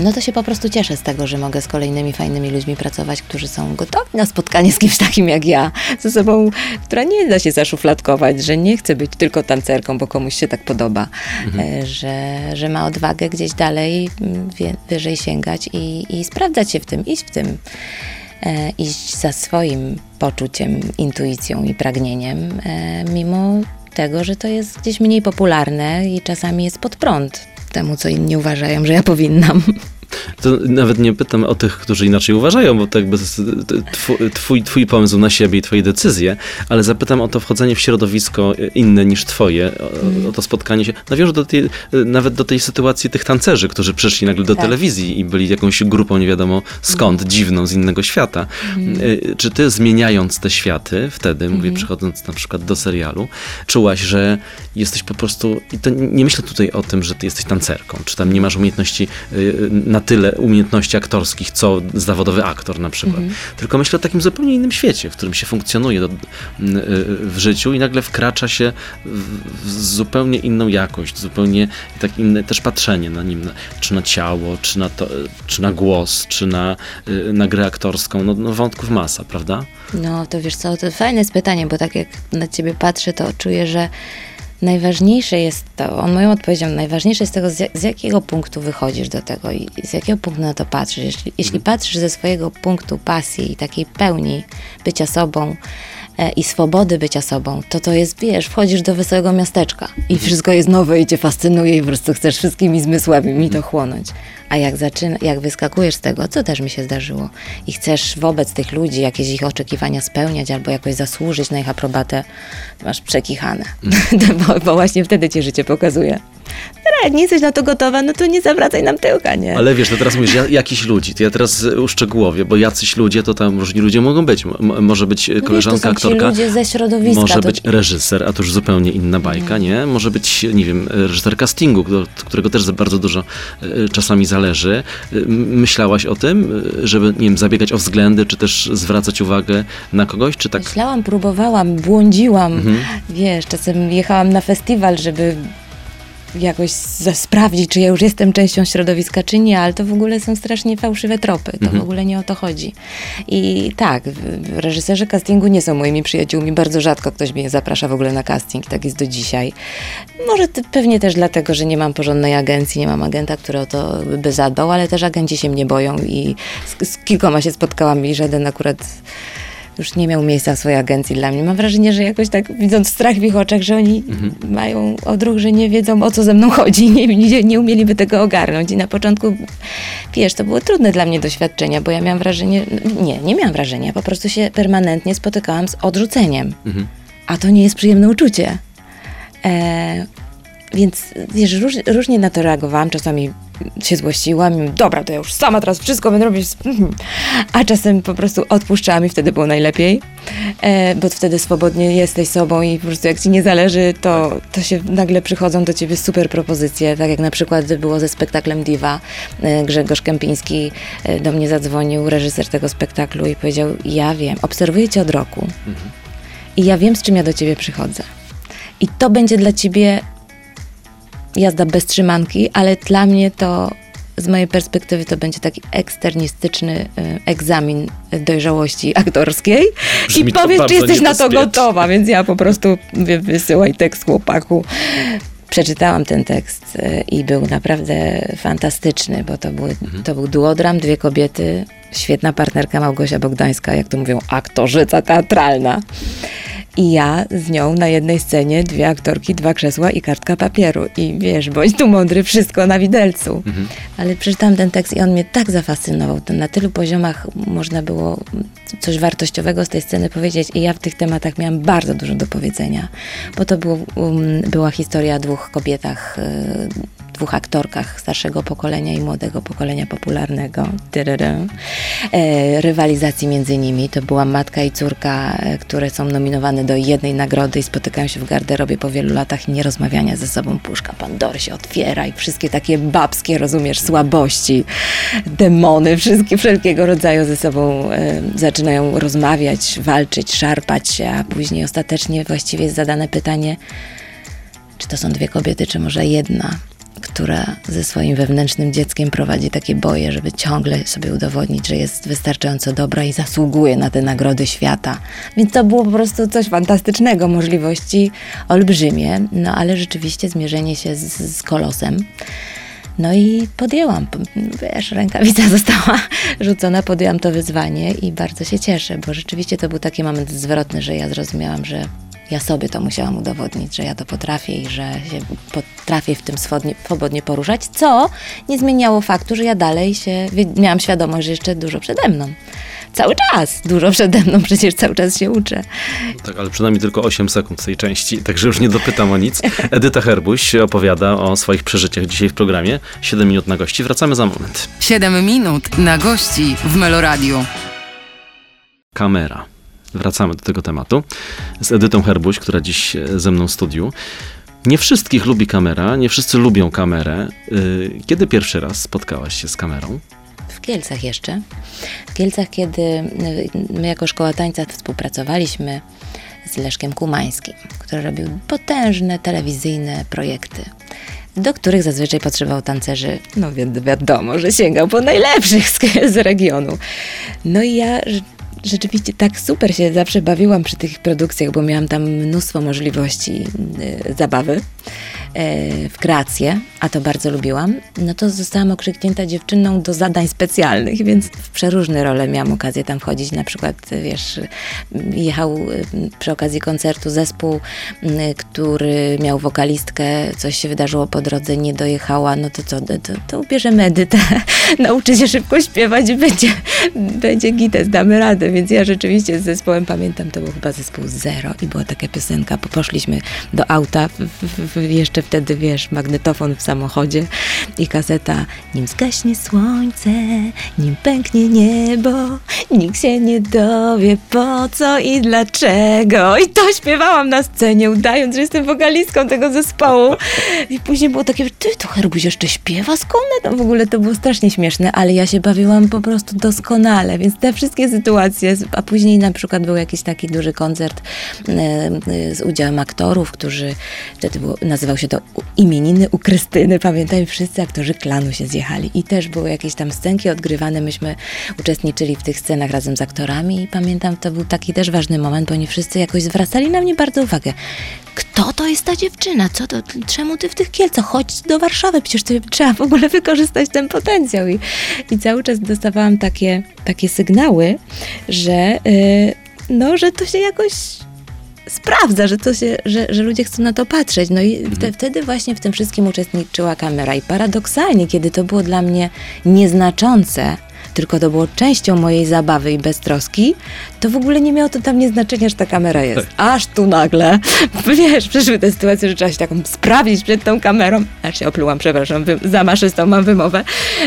no to się po prostu cieszę z tego, że mogę z kolejnymi fajnymi ludźmi pracować, którzy są gotowi na spotkanie z kimś takim jak ja, z osobą, która nie da się zaszufladkować, że nie chce być tylko tancerką, bo komuś się tak podoba, mhm. E, że, że ma odwagę gdzieś dalej, mm, wie, wyżej sięgać i, i sprawdzać się w tym, iść w tym e, iść za swoim poczuciem, intuicją i pragnieniem, e, mimo tego, że to jest gdzieś mniej popularne i czasami jest pod prąd temu, co inni uważają, że ja powinnam. To nawet nie pytam o tych, którzy inaczej uważają, bo to jakby twój, twój pomysł na siebie i twoje decyzje, ale zapytam o to wchodzenie w środowisko inne niż twoje, o, mm. o to spotkanie się. Nawiążę do tej, nawet do tej sytuacji tych tancerzy, którzy przyszli nagle do tak. telewizji i byli jakąś grupą nie wiadomo skąd, mm. dziwną, z innego świata. Mm. Czy ty zmieniając te światy wtedy, mówię mhm. przychodząc na przykład do serialu, czułaś, że jesteś po prostu, i to nie myślę tutaj o tym, że ty jesteś tancerką, czy tam nie masz umiejętności na na tyle umiejętności aktorskich, co zawodowy aktor na przykład. Mhm. Tylko myślę o takim zupełnie innym świecie, w którym się funkcjonuje do, w życiu i nagle wkracza się w zupełnie inną jakość, zupełnie tak inne też patrzenie na nim, czy na ciało, czy na, to, czy na głos, czy na, y, na grę aktorską. No, no wątków masa, prawda? No to wiesz co, to fajne jest pytanie, bo tak jak na ciebie patrzę, to czuję, że Najważniejsze jest to, on moją odpowiedzią, najważniejsze jest tego, z, z, jakiego punktu wychodzisz do tego i z jakiego punktu na to patrzysz. Jeśli, jeśli mhm. patrzysz ze swojego punktu pasji i takiej pełni bycia sobą, i swobody bycia sobą, to to jest, wiesz, wchodzisz do wesołego miasteczka i mhm. wszystko jest nowe i cię fascynuje i po prostu chcesz wszystkimi zmysłami mi to mhm. chłonąć. A jak, zaczyna, jak wyskakujesz z tego, co też mi się zdarzyło, i chcesz wobec tych ludzi jakieś ich oczekiwania spełniać albo jakoś zasłużyć na ich aprobatę, masz przekichane, mhm. bo, bo właśnie wtedy cię życie pokazuje jak nie jesteś na to gotowa, no to nie zawracaj nam tyłka, nie? Ale wiesz, to teraz mówisz, ja, jakiś ludzi, to ja teraz uszczegółowię, bo jacyś ludzie, to tam różni ludzie mogą być. M może być no koleżanka, wiesz, to aktorka. ludzie ze środowiska. Może to... być reżyser, a to już zupełnie inna bajka, mm. nie? Może być, nie wiem, reżyser castingu, od którego też bardzo dużo e, czasami zależy. Myślałaś o tym, żeby, nie wiem, zabiegać o względy, czy też zwracać uwagę na kogoś, czy tak? Myślałam, próbowałam, błądziłam, mhm. wiesz, czasem jechałam na festiwal, żeby jakoś sprawdzić, czy ja już jestem częścią środowiska, czy nie, ale to w ogóle są strasznie fałszywe tropy. To mhm. w ogóle nie o to chodzi. I tak, reżyserzy castingu nie są moimi przyjaciółmi. Bardzo rzadko ktoś mnie zaprasza w ogóle na casting. Tak jest do dzisiaj. Może pewnie też dlatego, że nie mam porządnej agencji, nie mam agenta, który o to by zadbał, ale też agenci się mnie boją i z, z kilkoma się spotkałam i żaden akurat już nie miał miejsca w swojej agencji dla mnie. Mam wrażenie, że jakoś tak widząc strach w ich oczach, że oni mają odruch, że nie wiedzą o co ze mną chodzi, nie, nie, nie umieliby tego ogarnąć. I na początku, wiesz, to były trudne dla mnie doświadczenia, bo ja miałam wrażenie, nie, nie miałam wrażenia, po prostu się permanentnie spotykałam z odrzuceniem. A to nie jest przyjemne uczucie. E, więc wiesz, róż, różnie na to reagowałam. Czasami się złościłam i dobra, to ja już sama teraz wszystko będę robić. A czasem po prostu odpuszczałam i wtedy było najlepiej. E, bo wtedy swobodnie jesteś sobą i po prostu jak ci nie zależy, to, to się nagle przychodzą do ciebie super propozycje. Tak jak na przykład było ze spektaklem Diva. E, Grzegorz Kępiński e, do mnie zadzwonił, reżyser tego spektaklu i powiedział, ja wiem, obserwuję cię od roku i ja wiem, z czym ja do ciebie przychodzę. I to będzie dla ciebie jazda bez trzymanki, ale dla mnie to z mojej perspektywy to będzie taki eksternistyczny y, egzamin dojrzałości aktorskiej Brzmi i to powiedz, czy jesteś na to gotowa, więc ja po prostu mówię, wysyłaj tekst chłopaku. Przeczytałam ten tekst y, i był naprawdę fantastyczny, bo to, były, to był duodram, dwie kobiety, świetna partnerka Małgosia Bogdańska, jak to mówią, aktorzyca teatralna. I ja z nią na jednej scenie, dwie aktorki, dwa krzesła i kartka papieru. I wiesz, bądź tu mądry, wszystko na widelcu. Ale przeczytałam ten tekst i on mnie tak zafascynował. Na tylu poziomach można było coś wartościowego z tej sceny powiedzieć. I ja w tych tematach miałam bardzo dużo do powiedzenia. Bo to było, um, była historia o dwóch kobietach, y, dwóch aktorkach starszego pokolenia i młodego pokolenia popularnego. Tyryrym. E, rywalizacji między nimi. To była matka i córka, e, które są nominowane do jednej nagrody i spotykają się w garderobie po wielu latach nierozmawiania ze sobą. Puszka Pandory się otwiera i wszystkie takie babskie, rozumiesz, słabości, demony, wszystkie wszelkiego rodzaju ze sobą e, zaczynają rozmawiać, walczyć, szarpać się, a później ostatecznie właściwie jest zadane pytanie, czy to są dwie kobiety, czy może jedna, która ze swoim wewnętrznym dzieckiem prowadzi takie boje, żeby ciągle sobie udowodnić, że jest wystarczająco dobra i zasługuje na te nagrody świata. Więc to było po prostu coś fantastycznego, możliwości olbrzymie, no ale rzeczywiście zmierzenie się z, z kolosem. No i podjęłam, wiesz, rękawica została rzucona, podjęłam to wyzwanie i bardzo się cieszę, bo rzeczywiście to był taki moment zwrotny, że ja zrozumiałam, że ja sobie to musiałam udowodnić, że ja to potrafię i że się potrafię w tym swobodnie, swobodnie poruszać, co nie zmieniało faktu, że ja dalej się, miałam świadomość, że jeszcze dużo przede mną. Cały czas dużo przede mną, przecież cały czas się uczę. Tak, ale przynajmniej tylko 8 sekund z tej części, także już nie dopytam o nic. Edyta Herbuś opowiada o swoich przeżyciach dzisiaj w programie. 7 minut na gości. Wracamy za moment. 7 minut na gości w Meloradiu. Kamera. Wracamy do tego tematu. Z Edytą Herbuś, która dziś e, ze mną w studiu. Nie wszystkich lubi kamera, nie wszyscy lubią kamerę. Y, Kiedy pierwszy raz spotkałaś się z kamerą? W Kielcach jeszcze. W Kielcach, kiedy y, my jako Szkoła Tańca współpracowaliśmy z Leszkiem Kumańskim, który robił potężne telewizyjne projekty, do których zazwyczaj potrzebował tancerzy, no więc wiadomo, że sięgał po najlepszych z, z regionu. No i ja rzeczywiście tak super się zawsze bawiłam przy tych produkcjach, bo miałam tam mnóstwo możliwości y, zabawy w kreację, a to bardzo lubiłam, no to zostałam okrzyknięta dziewczyną do zadań specjalnych, więc w przeróżne role miałam okazję tam wchodzić. Na przykład, wiesz, jechał y, przy okazji koncertu zespół, który miał wokalistkę, coś się wydarzyło po drodze, nie dojechała, no to co, to, to ubierzemy Edytę, nauczy się szybko śpiewać i będzie, będzie gites, damy radę. Więc ja rzeczywiście z zespołem pamiętam, to był chyba zespół Zero i była taka piosenka, po- poszliśmy do auta, w, w, w, jeszcze wtedy, wiesz, magnetofon w samochodzie i kaseta Nim zgaśnie słońce, nim pęknie niebo, nikt się nie dowie po co i dlaczego. I to śpiewałam na scenie, udając, że jestem wokalistką tego zespołu. I później było takie, ty, to Herbuś jeszcze śpiewa? Skąd to w ogóle? To było strasznie śmieszne, ale ja się bawiłam po prostu doskonale, więc te wszystkie sytuacje, a później na przykład był jakiś taki duży koncert z udziałem aktorów, którzy, wtedy było, nazywał się to imieniny u Krystyny, pamiętam, wszyscy aktorzy klanu się zjechali i też były jakieś tam scenki odgrywane, myśmy uczestniczyli w tych scenach razem z aktorami i pamiętam, to był taki też ważny moment, bo oni wszyscy jakoś zwracali na mnie bardzo uwagę. Kto to jest ta dziewczyna? Co to, czemu ty w tych Kielcach? Chodź do Warszawy, przecież ty, trzeba w ogóle wykorzystać ten potencjał. I, i cały czas dostawałam takie, takie sygnały, że, y, no, że to się jakoś sprawdza, że, to się, że, że ludzie chcą na to patrzeć. No i wte, wtedy właśnie w tym wszystkim uczestniczyła kamera. I paradoksalnie, kiedy to było dla mnie nieznaczące, tylko to było częścią mojej zabawy i beztroski, to w ogóle nie miało to dla mnie znaczenia, że ta kamera jest. Aż tu nagle, wiesz, przyszły te sytuacje, że trzeba się taką sprawić przed tą kamerą. Aż się oplułam, przepraszam, za maszystą mam wymowę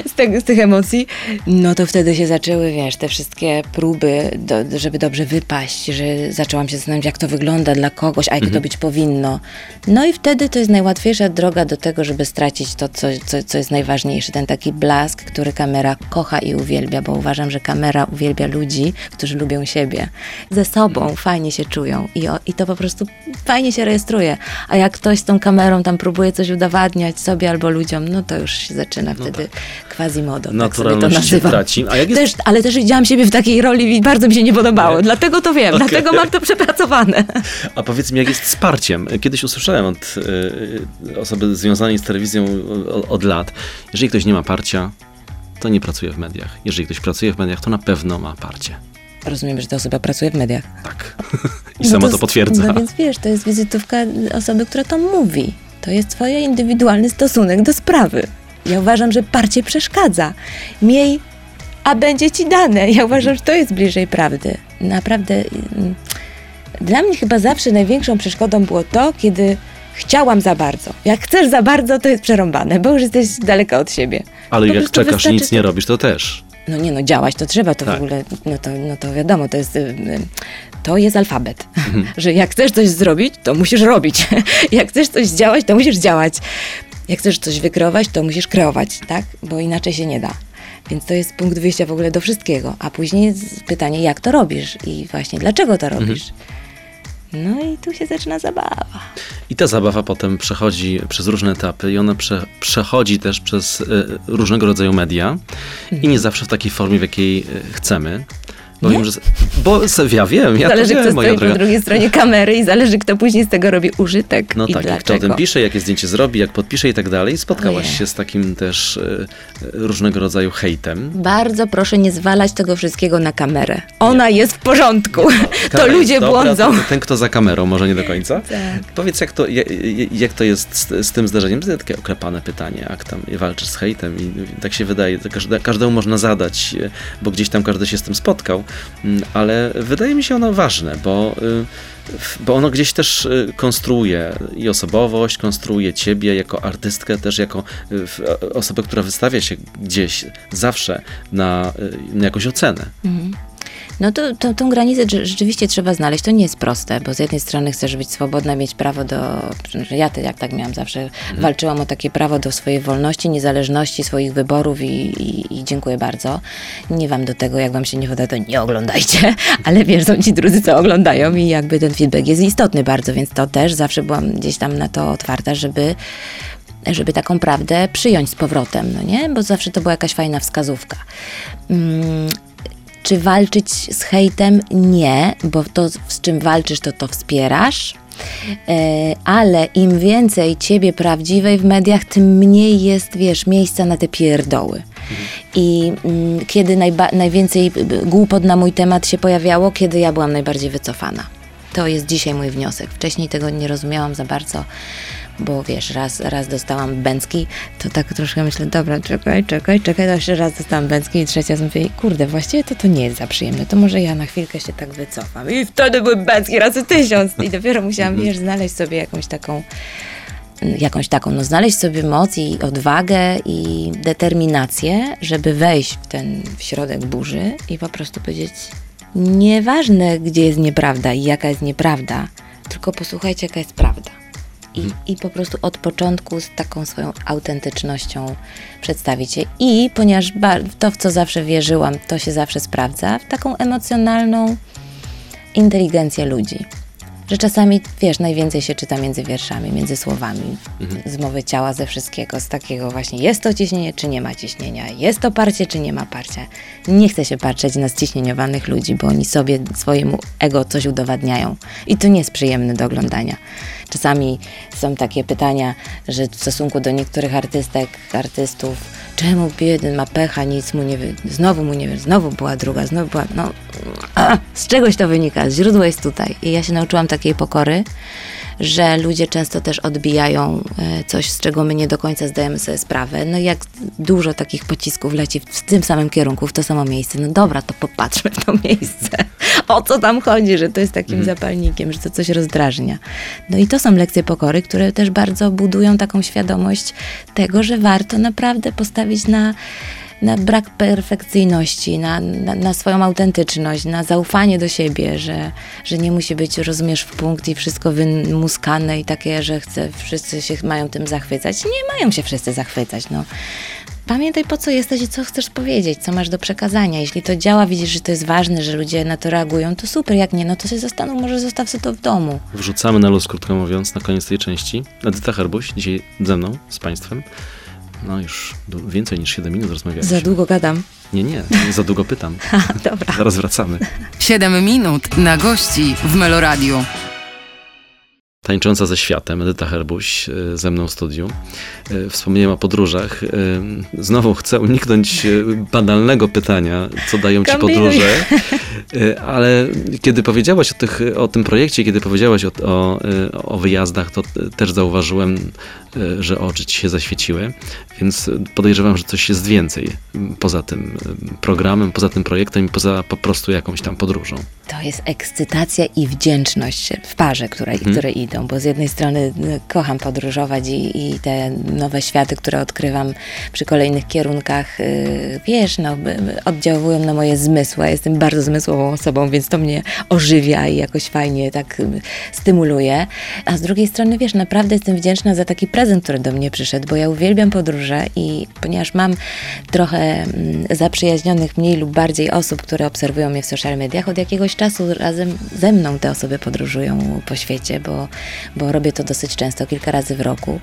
z, tego, z tych emocji. No to wtedy się zaczęły, wiesz, te wszystkie próby, do, żeby dobrze wypaść, że zaczęłam się zastanawiać, jak to wygląda dla kogoś, a jak to być powinno. No i wtedy to jest najłatwiejsza droga do tego, żeby stracić to, co, co, co jest najważniejsze, ten taki blask, który kamera kocha i uwielbia, bo uważam, że kamera uwielbia ludzi, którzy lubią siebie. Ze sobą fajnie się czują i, o, i to po prostu fajnie się rejestruje. A jak ktoś z tą kamerą tam próbuje coś udowadniać sobie albo ludziom, no to już się zaczyna wtedy quasi-modo, tak sobie to Naturalność się nazywam. traci. A jak jest Też, ale też widziałam siebie w takiej roli i bardzo mi się nie podobało. Nie? Dlatego to wiem, Okej. dlatego mam to przepracowane. A powiedz mi, jak jest wsparciem? Kiedyś usłyszałem od y, osoby związanej z telewizją o- od lat, jeżeli ktoś nie ma parcia, to nie pracuje w mediach. Jeżeli ktoś pracuje w mediach, to na pewno ma parcie. Rozumiem, że ta osoba pracuje w mediach. Tak. I sama to, jest- potwierdza. No więc wiesz, to jest wizytówka osoby, która to mówi. To jest twój indywidualny stosunek do sprawy. Ja uważam, że parcie przeszkadza. Miej, a będzie ci dane. Ja uważam, że to jest bliżej prawdy. Naprawdę. mm, Dla mnie chyba zawsze największą przeszkodą było to, kiedy chciałam za bardzo. Jak chcesz za bardzo, to jest przerąbane, bo już jesteś daleka od siebie. Ale Po jak czekasz i nic nie robisz, to też. No nie no, działać to trzeba, to Tak. w ogóle, no to, no to wiadomo, to jest, y, y, to jest alfabet, Mhm. że jak chcesz coś zrobić, to musisz robić, jak chcesz coś działać, to musisz działać, jak chcesz coś wykreować, to musisz kreować, tak, bo inaczej się nie da. Więc to jest punkt wyjścia w ogóle do wszystkiego, a później jest pytanie, jak to robisz i właśnie dlaczego to Mhm. robisz. No i tu się zaczyna zabawa. I ta zabawa potem przechodzi przez różne etapy i ona prze, przechodzi też przez y, różnego rodzaju media i nie zawsze w takiej formie, w jakiej y, chcemy. Bo Nie? wiem, że, bo ja wiem, ja zależy, to kto wiem, moja stoi po droga. drugiej stronie kamery i zależy, kto później z tego robi użytek No i tak, jak kto o dlaczego. tym pisze, jakie zdjęcie zrobi, jak podpisze i tak dalej. Spotkałaś Ojej. się z takim też y, różnego rodzaju hejtem. Bardzo proszę nie zwalać tego wszystkiego na kamerę. Ona jest w porządku. To Kamera ludzie dobra, błądzą. to Ten, kto za kamerą, może nie do końca. Tak. Powiedz, jak to, jak, jak to jest z, z tym zdarzeniem? To jest takie oklepane pytanie, jak tam walczysz z hejtem i tak się wydaje, to każde, każdemu można zadać, e, bo gdzieś tam każdy się z tym spotkał, ale wydaje mi się ono ważne, bo, y, bo ono gdzieś też y, konstruuje i osobowość, konstruuje ciebie jako artystkę, też jako y, osobę, która wystawia się gdzieś zawsze na, na jakąś ocenę. No to, to tą granicę rze- rzeczywiście trzeba znaleźć. To nie jest proste, bo z jednej strony chcesz być swobodna, mieć prawo do. Ja te- jak tak miałam zawsze, walczyłam o takie prawo do swojej wolności, niezależności, swoich wyborów i, i, i dziękuję bardzo. Nie wam do tego, jak wam się nie wyda, to nie oglądajcie, ale wiesz, są ci drudzy, co oglądają i jakby ten feedback jest istotny bardzo, więc to też zawsze byłam gdzieś tam na to otwarta, żeby żeby taką prawdę przyjąć z powrotem, no nie? Bo zawsze to była jakaś fajna wskazówka. Mm, czy walczyć z hejtem? Nie, bo to, z czym walczysz, to to wspierasz. E, ale im więcej ciebie prawdziwej w mediach, tym mniej jest, wiesz, miejsca na te pierdoły. I mm, kiedy najba- najwięcej głupot na mój temat się pojawiało, kiedy ja byłam najbardziej wycofana. To jest dzisiaj mój wniosek. Wcześniej tego nie rozumiałam za bardzo, bo wiesz, raz, raz dostałam bęcki, to tak troszkę myślę, dobra, czekaj, czekaj, czekaj, to jeszcze raz dostałam bęcki i trzecia mówię, kurde, właściwie to to nie jest za przyjemne, to może ja na chwilkę się tak wycofam. I wtedy były bęcki razy tysiąc i dopiero musiałam, wiesz, znaleźć sobie jakąś taką jakąś taką, no znaleźć sobie moc i odwagę i determinację, żeby wejść w ten w środek burzy i po prostu powiedzieć, nieważne gdzie jest nieprawda i jaka jest nieprawda, tylko posłuchajcie jaka jest prawda. I, I po prostu od początku z taką swoją autentycznością przedstawić je. I ponieważ to, w co zawsze wierzyłam, to się zawsze sprawdza, w taką emocjonalną inteligencję ludzi. Że czasami, wiesz, najwięcej się czyta między wierszami, między słowami, z mowy ciała, ze wszystkiego, z takiego właśnie jest to ciśnienie, czy nie ma ciśnienia, jest to parcie, czy nie ma parcia. Nie chcę się patrzeć na ściśnieniowanych ludzi, bo oni sobie, swojemu ego coś udowadniają. I to nie jest przyjemne do oglądania. Czasami są takie pytania, że w stosunku do niektórych artystek, artystów, czemu jeden ma pecha, nic mu nie wy... znowu mu nie wie, znowu była druga, znowu była, no a, z czegoś to wynika, źródło jest tutaj. I ja się nauczyłam takiej pokory, że ludzie często też odbijają e, coś, z czego my nie do końca zdajemy sobie sprawę. No jak dużo takich pocisków leci w tym samym kierunku, w to samo miejsce. No dobra, to popatrzmy w to miejsce. O co tam chodzi, że to jest takim Mhm. zapalnikiem, że to coś rozdrażnia. No i to są lekcje pokory, które też bardzo budują taką świadomość tego, że warto naprawdę postawić na na brak perfekcyjności, na, na, na swoją autentyczność, na zaufanie do siebie, że, że nie musi być, rozumiesz, w punkt i wszystko wymuskane i takie, że chce, wszyscy się mają tym zachwycać. Nie mają się wszyscy zachwycać, no. Pamiętaj, po co jesteś i co chcesz powiedzieć, co masz do przekazania. Jeśli to działa, widzisz, że to jest ważne, że ludzie na to reagują, to super, jak nie, no to się zastanów, może zostaw sobie to w domu. Wrzucamy na luz, krótko mówiąc, na koniec tej części. Edyta Herbuś, dzisiaj ze mną, z Państwem. No już więcej niż 7 minut rozmawialiśmy. Za długo gadam. Nie, nie, za długo pytam. Dobra. Zaraz wracamy. 7 minut na gości w Meloradiu. Tańcząca ze światem, Edyta Herbuś y, ze mną w studiu. Y, Wspomniałem o podróżach. Y, Znowu chcę uniknąć banalnego pytania, co dają ci podróże, ale kiedy powiedziałaś o, tych, o tym projekcie, kiedy powiedziałaś o, o, o wyjazdach, to też zauważyłem, że oczy ci się zaświeciły, więc podejrzewam, że coś jest więcej poza tym programem, poza tym projektem i poza po prostu jakąś tam podróżą. To jest ekscytacja i wdzięczność w parze, które, które idą, bo z jednej strony y, kocham podróżować i, i te nowe światy, które odkrywam przy kolejnych kierunkach, y, wiesz, no, oddziałują na moje zmysły. Jestem bardzo zmysłową osobą, więc to mnie ożywia i jakoś fajnie tak y, stymuluje. A z drugiej strony, wiesz, naprawdę jestem wdzięczna za taki prezent, który do mnie przyszedł, bo ja uwielbiam podróże i ponieważ mam trochę mm, zaprzyjaźnionych mniej lub bardziej osób, które obserwują mnie w social mediach, od jakiegoś czasu razem ze mną te osoby podróżują po świecie, bo, bo robię to dosyć często, kilka razy w roku.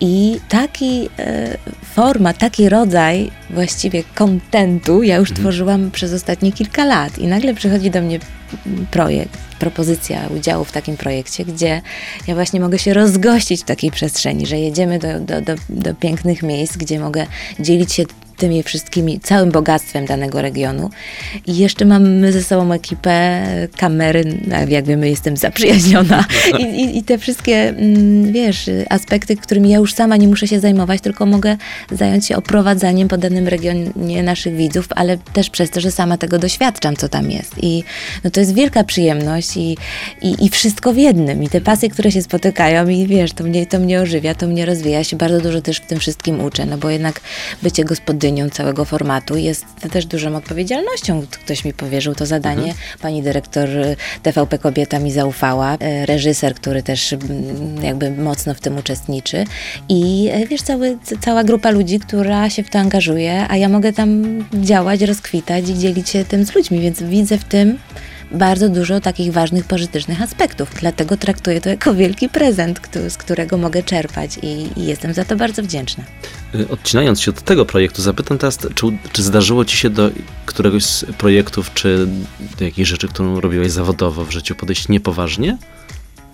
I taki e, format, taki rodzaj właściwie kontentu ja już tworzyłam przez ostatnie kilka lat i nagle przychodzi do mnie projekt, propozycja udziału w takim projekcie, gdzie ja właśnie mogę się rozgościć w takiej przestrzeni, że jedziemy do, do, do, do pięknych miejsc, gdzie mogę dzielić się tymi wszystkimi, całym bogactwem danego regionu. I jeszcze mamy ze sobą ekipę, kamery, a jak wiemy, jestem zaprzyjaźniona. I, i, I te wszystkie, mm, wiesz, aspekty, którymi ja już sama nie muszę się zajmować, tylko mogę zająć się oprowadzaniem po danym regionie naszych widzów, ale też przez to, że sama tego doświadczam, co tam jest. I no to jest wielka przyjemność i, i, i wszystko w jednym. I te pasje, które się spotykają i wiesz, to mnie, to mnie ożywia, to mnie rozwija. Ja się bardzo dużo też w tym wszystkim uczę, no bo jednak bycie gospodynią całego formatu jest też dużą odpowiedzialnością. Ktoś mi powierzył to zadanie. Pani dyrektor y, TVP Kobieta mi zaufała. y, Reżyser, który też mm, jakby mocno w tym uczestniczy. I y, wiesz, cały, cała grupa ludzi, która się w to angażuje, a ja mogę tam działać, rozkwitać i dzielić się tym z ludźmi, więc widzę w tym bardzo dużo takich ważnych, pożytecznych aspektów. Dlatego traktuję to jako wielki prezent, któ- z którego mogę czerpać i, i jestem za to bardzo wdzięczna. Y, Odcinając się od tego projektu, zapytam teraz, czy, czy zdarzyło ci się do któregoś z projektów, czy do jakiejś rzeczy, którą robiłeś zawodowo w życiu, podejść niepoważnie?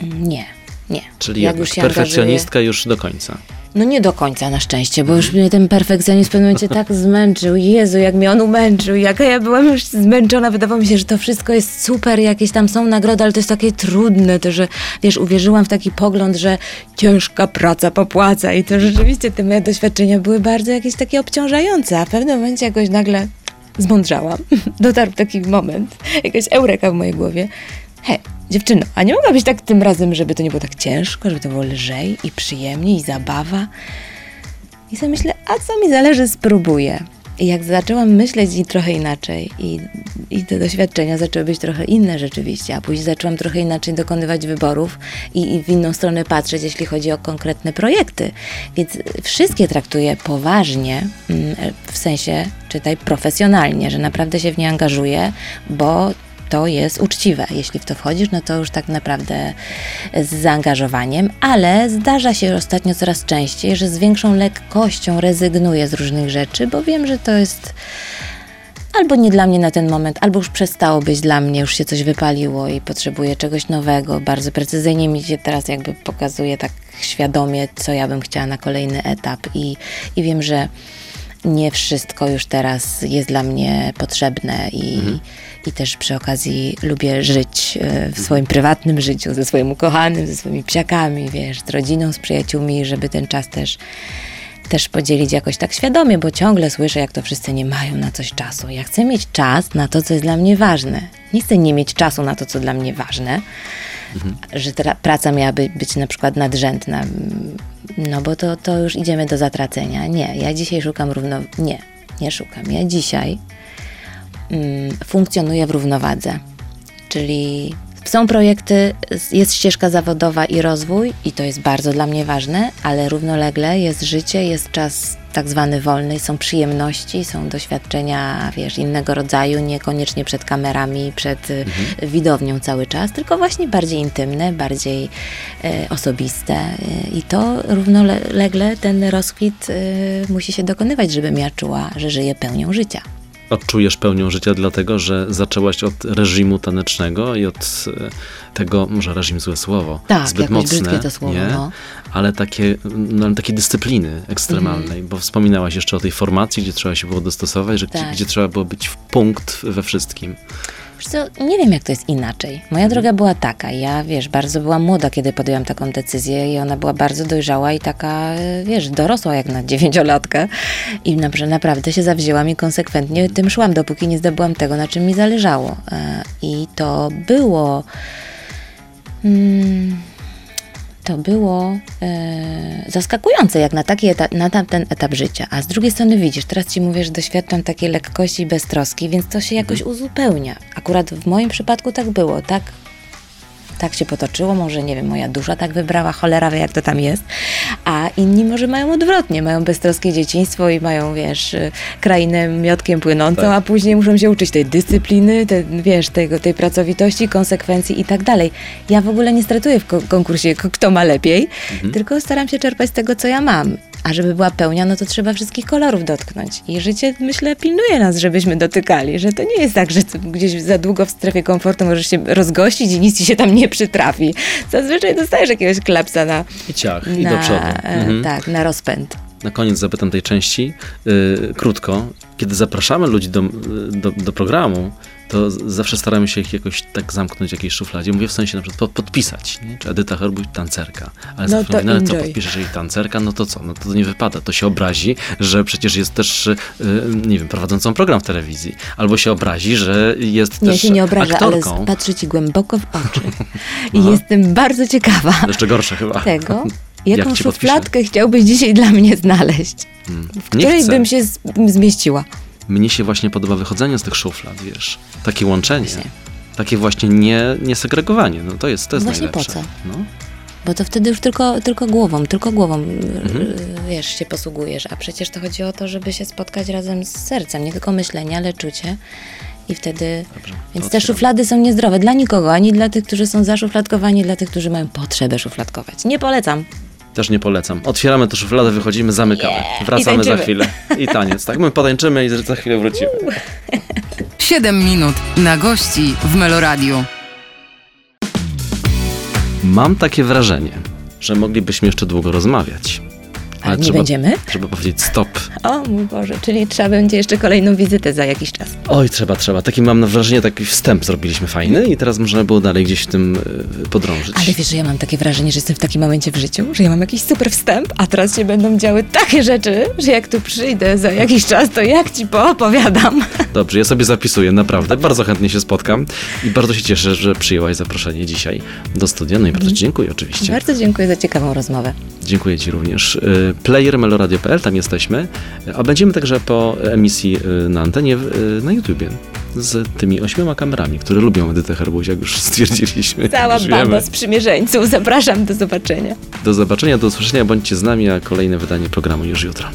Mm, Nie, nie. Czyli Jak już perfekcjonistka już do końca. No nie do końca na szczęście, bo już mnie ten perfekcjonizm w pewnym momencie tak zmęczył. Jezu, jak mnie on umęczył, jaka ja byłam już zmęczona. Wydawało mi się, że to wszystko jest super, jakieś tam są nagrody, ale to jest takie trudne, to że, wiesz, uwierzyłam w taki pogląd, że ciężka praca popłaca i to rzeczywiście te moje doświadczenia były bardzo jakieś takie obciążające, a w pewnym momencie jakoś nagle zmądrzałam. Dotarł taki moment, jakaś eureka w mojej głowie. Hej, dziewczyno, a nie mogłabyś tak tym razem, żeby to nie było tak ciężko, żeby to było lżej i przyjemniej i zabawa? I sobie myślę, a co mi zależy, spróbuję. I jak zaczęłam myśleć i trochę inaczej, i, i te doświadczenia zaczęły być trochę inne rzeczywiście, a później zaczęłam trochę inaczej dokonywać wyborów i, i w inną stronę patrzeć, jeśli chodzi o konkretne projekty. Więc wszystkie traktuję poważnie, mm, w sensie czytaj profesjonalnie, że naprawdę się w nie angażuję, bo to jest uczciwe. Jeśli w to wchodzisz, no to już tak naprawdę z zaangażowaniem, ale zdarza się ostatnio coraz częściej, że z większą lekkością rezygnuję z różnych rzeczy, bo wiem, że to jest albo nie dla mnie na ten moment, albo już przestało być dla mnie, już się coś wypaliło i potrzebuję czegoś nowego. Bardzo precyzyjnie mi się teraz jakby pokazuje tak świadomie, co ja bym chciała na kolejny etap i, i wiem, że nie wszystko już teraz jest dla mnie potrzebne i, mhm. i też przy okazji lubię żyć e, w swoim prywatnym życiu, ze swoim ukochanym, ze swoimi psiakami, wiesz, z rodziną, z przyjaciółmi, żeby ten czas też też podzielić jakoś tak świadomie, bo ciągle słyszę, jak to wszyscy nie mają na coś czasu. Ja chcę mieć czas na to, co jest dla mnie ważne. Nie chcę nie mieć czasu na to, co dla mnie ważne, mhm. że praca miałaby być na przykład nadrzędna, no bo to, to już idziemy do zatracenia. Nie, ja dzisiaj szukam równo... Nie, nie szukam. Ja dzisiaj mm, funkcjonuję w równowadze, czyli są projekty, jest ścieżka zawodowa i rozwój, i to jest bardzo dla mnie ważne, ale równolegle jest życie, jest czas tak zwany wolny, są przyjemności, są doświadczenia, wiesz, innego rodzaju, niekoniecznie przed kamerami, przed y, mhm. widownią cały czas, tylko właśnie bardziej intymne, bardziej e, osobiste. Y, I to równolegle ten rozkwit e, musi się dokonywać, żebym ja czuła, że żyję pełnią życia odczujesz pełnią życia, dlatego że zaczęłaś od reżimu tanecznego i od e, tego, może reżim złe słowo, tak, zbyt mocne, to słowo, nie? No. ale takie, no, takiej dyscypliny ekstremalnej, mm. bo wspominałaś jeszcze o tej formacji, gdzie trzeba się było dostosować, że tak. gdzie, gdzie trzeba było być w punkt we wszystkim. Wiesz co, nie wiem, jak to jest inaczej. Moja droga była taka. Ja, wiesz, bardzo byłam młoda, kiedy podjęłam taką decyzję i ona była bardzo dojrzała i taka, wiesz, dorosła jak na dziewięciolatkę. I naprawdę się zawzięłam i konsekwentnie tym szłam, dopóki nie zdobyłam tego, na czym mi zależało. E, I to było... Hmm, to było e, zaskakujące, jak na taki etap, na tamten etap życia. A z drugiej strony widzisz, teraz ci mówię, że doświadczam takiej lekkości i beztroski, więc to się jakoś mhm. uzupełnia. Akurat w moim przypadku tak było, tak tak się potoczyło, może nie wiem, moja dusza tak wybrała, cholera wie jak to tam jest, a inni może mają odwrotnie, mają beztroskie dzieciństwo i mają, wiesz, krainę miotkiem płynącą, tak. a później muszą się uczyć tej dyscypliny, te, wiesz, tego, tej pracowitości, konsekwencji i tak dalej. Ja w ogóle nie stratuję w konkursie, kto ma lepiej, mhm. tylko staram się czerpać z tego, co ja mam. A żeby była pełnia, no to trzeba wszystkich kolorów dotknąć. I życie, myślę, pilnuje nas, żebyśmy dotykali, że to nie jest tak, że gdzieś za długo w strefie komfortu możesz się rozgościć i nic ci się tam nie przytrafi. Zazwyczaj dostajesz jakiegoś klapsa na... I ciach, na, i do przodu. E, mhm. Tak, na rozpęd. Na koniec zapytam tej części, yy, krótko. Kiedy zapraszamy ludzi do, do, do programu, to zawsze staramy się ich jakoś tak zamknąć w jakiejś szufladzie. Mówię w sensie na przykład podpisać, nie? czy Edyta Herbuś tancerka. Ale no zawsze mówię, no ale co, podpiszesz jej tancerka? No to co? No to nie wypada. To się obrazi, że przecież jest też, yy, nie wiem, prowadzącą program w telewizji. Albo się obrazi, że jest nie, też się nie obraża, aktorką. ale patrzy ci głęboko w oczy. I jestem bardzo ciekawa. Jeszcze gorsze chyba. Tego, jaką Jak szufladkę podpiszę? chciałbyś dzisiaj dla mnie znaleźć? Hmm. W której bym się zmieściła? Mnie się właśnie podoba wychodzenie z tych szuflad, wiesz, takie łączenie. Właśnie. Takie właśnie nie, nie segregowanie, no to jest, to jest właśnie najlepsze. po co? No. Bo to wtedy już tylko, tylko głową, tylko głową, mhm. wiesz, się posługujesz, a przecież to chodzi o to, żeby się spotkać razem z sercem, nie tylko myślenie, ale czucie. I wtedy, Dobrze, więc te szuflady są niezdrowe dla nikogo, ani dla tych, którzy są zaszufladkowani, ani dla tych, którzy mają potrzebę szufladkować. Nie polecam. Też nie polecam. Otwieramy tę szufladę, wychodzimy, zamykamy. Yeah. Wracamy za chwilę. I taniec. Tak, my potańczymy i za chwilę wrócimy. 7 minut na gości w Meloradiu. Mam takie wrażenie, że moglibyśmy jeszcze długo rozmawiać. Ale nie trzeba, będziemy? Trzeba powiedzieć stop. O mój Boże, czyli trzeba będzie jeszcze kolejną wizytę za jakiś czas. Oj, trzeba, trzeba. Taki mam wrażenie, taki wstęp zrobiliśmy fajny i teraz można było dalej gdzieś w tym y, podrążyć. Ale wiesz, że ja mam takie wrażenie, że jestem w takim momencie w życiu, że ja mam jakiś super wstęp, a teraz się będą działy takie rzeczy, że jak tu przyjdę za jakiś czas, to jak ci poopowiadam. Dobrze, ja sobie zapisuję, naprawdę. Bardzo chętnie się spotkam i bardzo się cieszę, że przyjęłaś zaproszenie dzisiaj do studia. No i bardzo ci dziękuję oczywiście. Bardzo dziękuję za ciekawą rozmowę. Dziękuję ci również. Player meloradio.pl, tam jesteśmy, a będziemy także po emisji y, na antenie y, na YouTubie z tymi ośmioma kamerami, które lubią Edytę Herbuś, jak już stwierdziliśmy. Cała banda z sprzymierzeńców. Zapraszam, do zobaczenia. Do zobaczenia, do usłyszenia, bądźcie z nami, a kolejne wydanie programu już jutro.